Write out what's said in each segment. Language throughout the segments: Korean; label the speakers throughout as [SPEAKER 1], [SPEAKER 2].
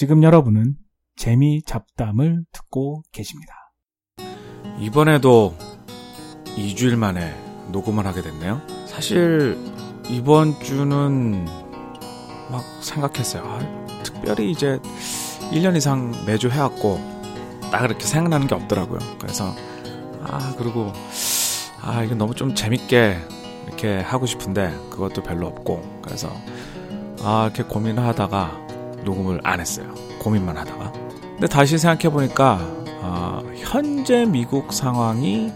[SPEAKER 1] 지금 여러분은 재미 잡담을 듣고 계십니다.
[SPEAKER 2] 이번에도 2주일 만에 녹음을 하게 됐네요. 사실 이번 주는 막 생각했어요. 아, 특별히 이제 1년 이상 매주 해왔고 딱 이렇게 생각나는 게 없더라고요. 그래서 아 그리고 아 이거 너무 좀 재밌게 이렇게 하고 싶은데 그것도 별로 없고 그래서 아 이렇게 고민을 하다가 녹음을 안 했어요. 고민만 하다가. 근데 다시 생각해 보니까 아, 현재 미국 상황이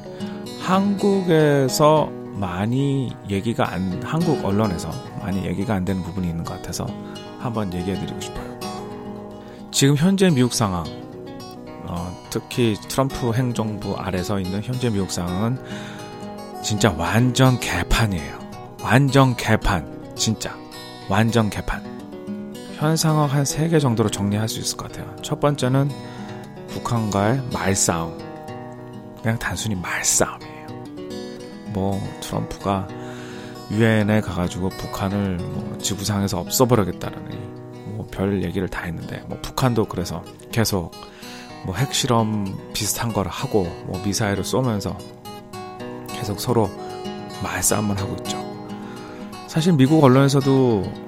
[SPEAKER 2] 한국에서 많이 얘기가 안 한국 언론에서 많이 얘기가 안 되는 부분이 있는 것 같아서 한번 얘기해 드리고 싶어요. 지금 현재 미국 상황 어, 특히 트럼프 행정부 아래서 있는 현재 미국 상황은 진짜 완전 개판이에요. 완전 개판. 진짜. 완전 개판. 현 상황 한 세 개 정도로 정리할 수 있을 것 같아요. 첫 번째는 북한과의 말싸움. 그냥 단순히 말싸움이에요. 뭐 트럼프가 유엔에 가가지고 북한을 뭐 지구상에서 없어버리겠다는 뭐 별 얘기를 다 했는데 뭐 북한도 그래서 계속 뭐 핵실험 비슷한 걸 하고 뭐 미사일을 쏘면서 계속 서로 말싸움만 하고 있죠. 사실 미국 언론에서도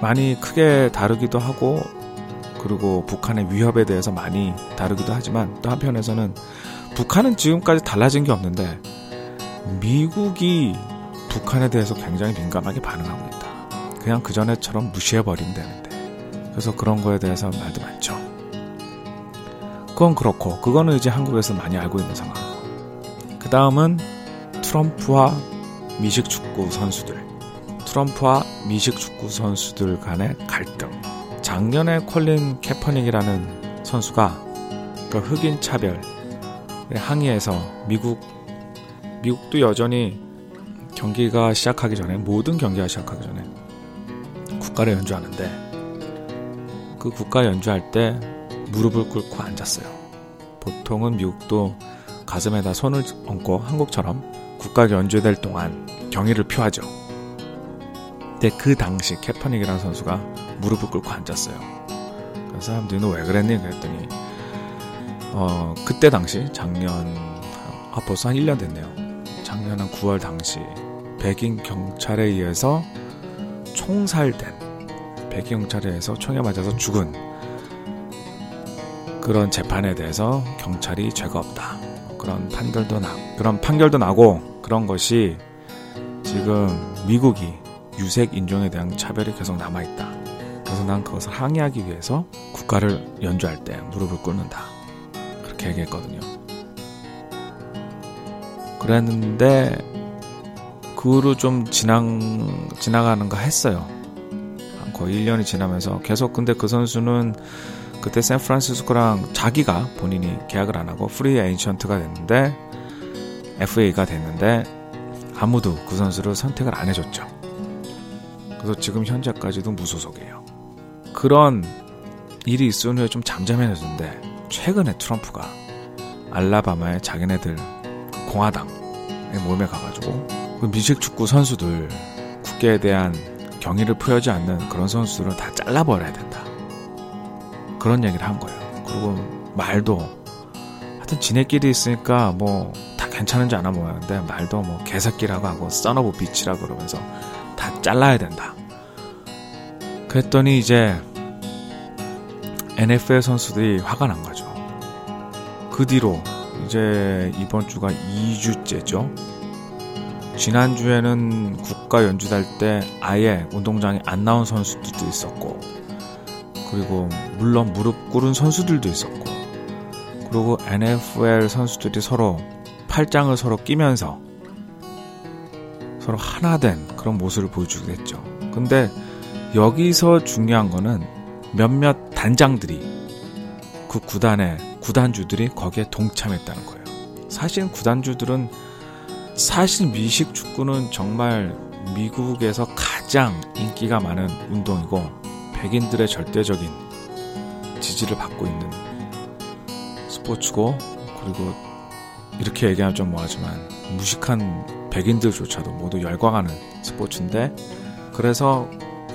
[SPEAKER 2] 많이 크게 다루기도 하고 그리고 북한의 위협에 대해서 많이 다루기도 하지만 또 한편에서는 북한은 지금까지 달라진 게 없는데 미국이 북한에 대해서 굉장히 민감하게 반응하고 있다. 그냥 그전에처럼 무시해버리면 되는데. 그래서 그런 거에 대해서 말도 많죠. 그건 그렇고, 그거는 이제 한국에서 많이 알고 있는 상황. 그 다음은 트럼프와 미식 축구 선수들. 트럼프와 미식 축구 선수들 간의 갈등. 작년에 콜린 캐퍼닉이라는 선수가 그 흑인 차별 항의에서 미국 미국도 여전히 경기가 시작하기 전에 모든 경기가 시작하기 전에 국가를 연주하는데 그 국가 연주할 때 무릎을 꿇고 앉았어요. 보통은 미국도 가슴에다 손을 얹고 한국처럼 국가 연주될 동안 경의를 표하죠. 근데 그 당시 캐퍼닉이라는 선수가 무릎을 꿇고 앉았어요. 그 사람들이 너 왜 그랬니? 그랬더니 어 그때 당시 작년 아 벌써 한 1년 됐네요. 작년 한 9월 당시 백인 경찰에 의해서 총살된 백인 경찰에 의해서 총에 맞아서 죽은 그런 재판에 대해서 경찰이 죄가 없다. 그런 판결도 나 그런 판결도 나고 그런 것이 지금 미국이 유색 인종에 대한 차별이 계속 남아 있다. 그래서 난 그것을 항의하기 위해서 국가를 연주할 때 무릎을 꿇는다. 그렇게 얘기했거든요. 그랬는데 그 후로 좀 지난 지나가는가 했어요. 거의 1년이 지나면서 계속 근데 그 선수는 그때 샌프란시스코랑 자기가 본인이 계약을 안 하고 free agent가 됐는데 FA가 됐는데 아무도 그 선수를 선택을 안 해줬죠. 그래서 지금 현재까지도 무소속이에요. 그런 일이 있은 후에 좀 잠잠해졌는데 최근에 트럼프가 알라바마의 자기네들 공화당에 모임에 가가지고 그 미식 축구 선수들 국계에 대한 경의를 표하지 않는 그런 선수들은 다 잘라버려야 된다. 그런 얘기를 한 거예요. 그리고 말도 하여튼 지네끼리 있으니까 뭐 다 괜찮은지 않아 보였는데 말도 뭐 개새끼라고 하고 써너브 비치라고 그러면서 다 잘라야 된다. 그랬더니 이제 NFL 선수들이 화가 난 거죠. 그 뒤로 이제 이번 주가 2주째죠. 지난주에는 국가 연주할 때 아예 운동장에 안 나온 선수들도 있었고, 그리고 물론 무릎 꿇은 선수들도 있었고, 그리고 NFL 선수들이 서로 팔짱을 서로 끼면서 서로 하나 된 그런 모습을 보여주게 됐죠. 근데 여기서 중요한 거는 몇몇 단장들이 그 구단의 구단주들이 거기에 동참했다는 거예요. 사실 구단주들은 사실 미식 축구는 정말 미국에서 가장 인기가 많은 운동이고 백인들의 절대적인 지지를 받고 있는 스포츠고 그리고 이렇게 얘기하면 좀 뭐하지만 무식한 백인들조차도 모두 열광하는 스포츠인데 그래서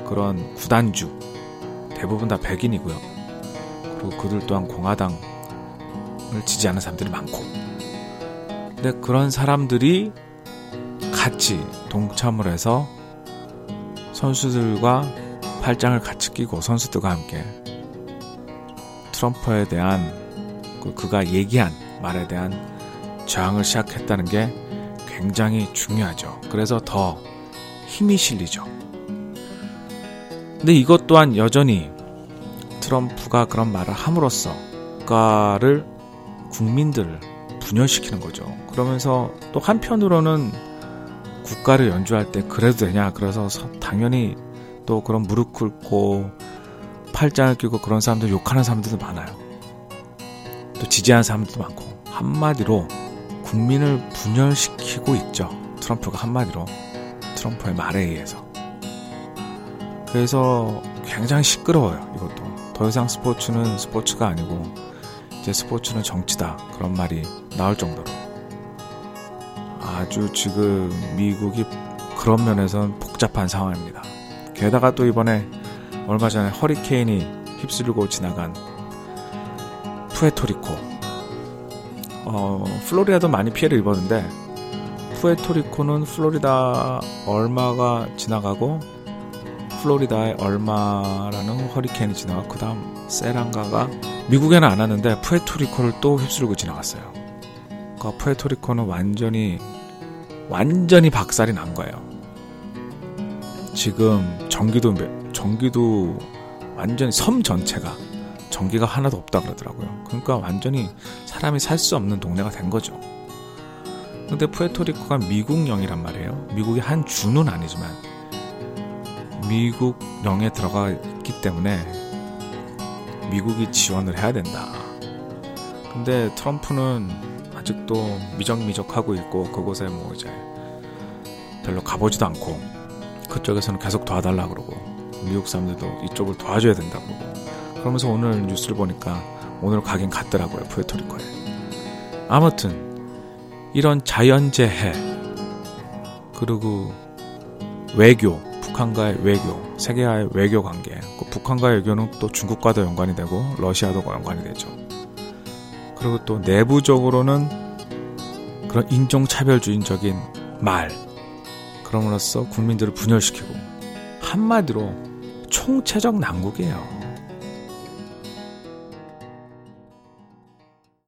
[SPEAKER 2] 그런 구단주 대부분 다 백인이고요. 그리고 그들 또한 공화당을 지지하는 사람들이 많고 근데 그런 사람들이 같이 동참을 해서 선수들과 팔짱을 같이 끼고 선수들과 함께 트럼프에 대한 그 그가 얘기한 말에 대한 저항을 시작했다는 게 굉장히 중요하죠. 그래서 더 힘이 실리죠. 근데 이것 또한 여전히 트럼프가 그런 말을 함으로써 국가를 국민들을 분열시키는 거죠. 그러면서 또 한편으로는 국가를 연주할 때 그래도 되냐? 그래서 당연히 또 그런 무릎 꿇고 팔짱을 끼고 그런 사람들 욕하는 사람들도 많아요. 또 지지하는 사람들도 많고 한마디로 국민을 분열시키고 있죠. 트럼프가 한마디로 트럼프의 말에 의해서. 그래서 굉장히 시끄러워요. 이것도 더 이상 스포츠는 스포츠가 아니고 이제 스포츠는 정치다 그런 말이 나올 정도로 아주 지금 미국이 그런 면에서는 복잡한 상황입니다. 게다가 또 이번에 얼마 전에 허리케인이 휩쓸고 지나간 푸에토리코 어, 플로리다도 많이 피해를 입었는데 푸에토리코는 플로리다 얼마가 지나가고 플로리다에 얼마라는 허리케인이 지나가고 그 다음 세랑가가 미국에는 안 왔는데 푸에토리코를 또 휩쓸고 지나갔어요. 그러니까 푸에토리코는 완전히 완전히 박살이 난 거예요. 지금 전기도 전기도 완전히 섬 전체가 전기가 하나도 없다 그러더라고요. 그러니까 완전히 사람이 살 수 없는 동네가 된 거죠. 근데 푸에토리코가 미국령이란 말이에요. 미국의 한 주는 아니지만 미국령에 들어가 있기 때문에 미국이 지원을 해야 된다. 근데 트럼프는 아직도 미적미적하고 있고 그곳에 뭐 이제 별로 가보지도 않고 그쪽에서는 계속 도와달라 그러고 미국 사람들도 이쪽을 도와줘야 된다 그러고 그러면서 오늘 뉴스를 보니까 오늘 가긴 갔더라고요 푸에토리코에. 아무튼 이런 자연재해 그리고 외교 북한과의 외교 세계와의 외교 관계 그 북한과의 외교는 또 중국과도 연관이 되고 러시아도 연관이 되죠. 그리고 또 내부적으로는 그런 인종차별주의적인 말 그럼으로써 국민들을 분열시키고 한마디로 총체적 난국이에요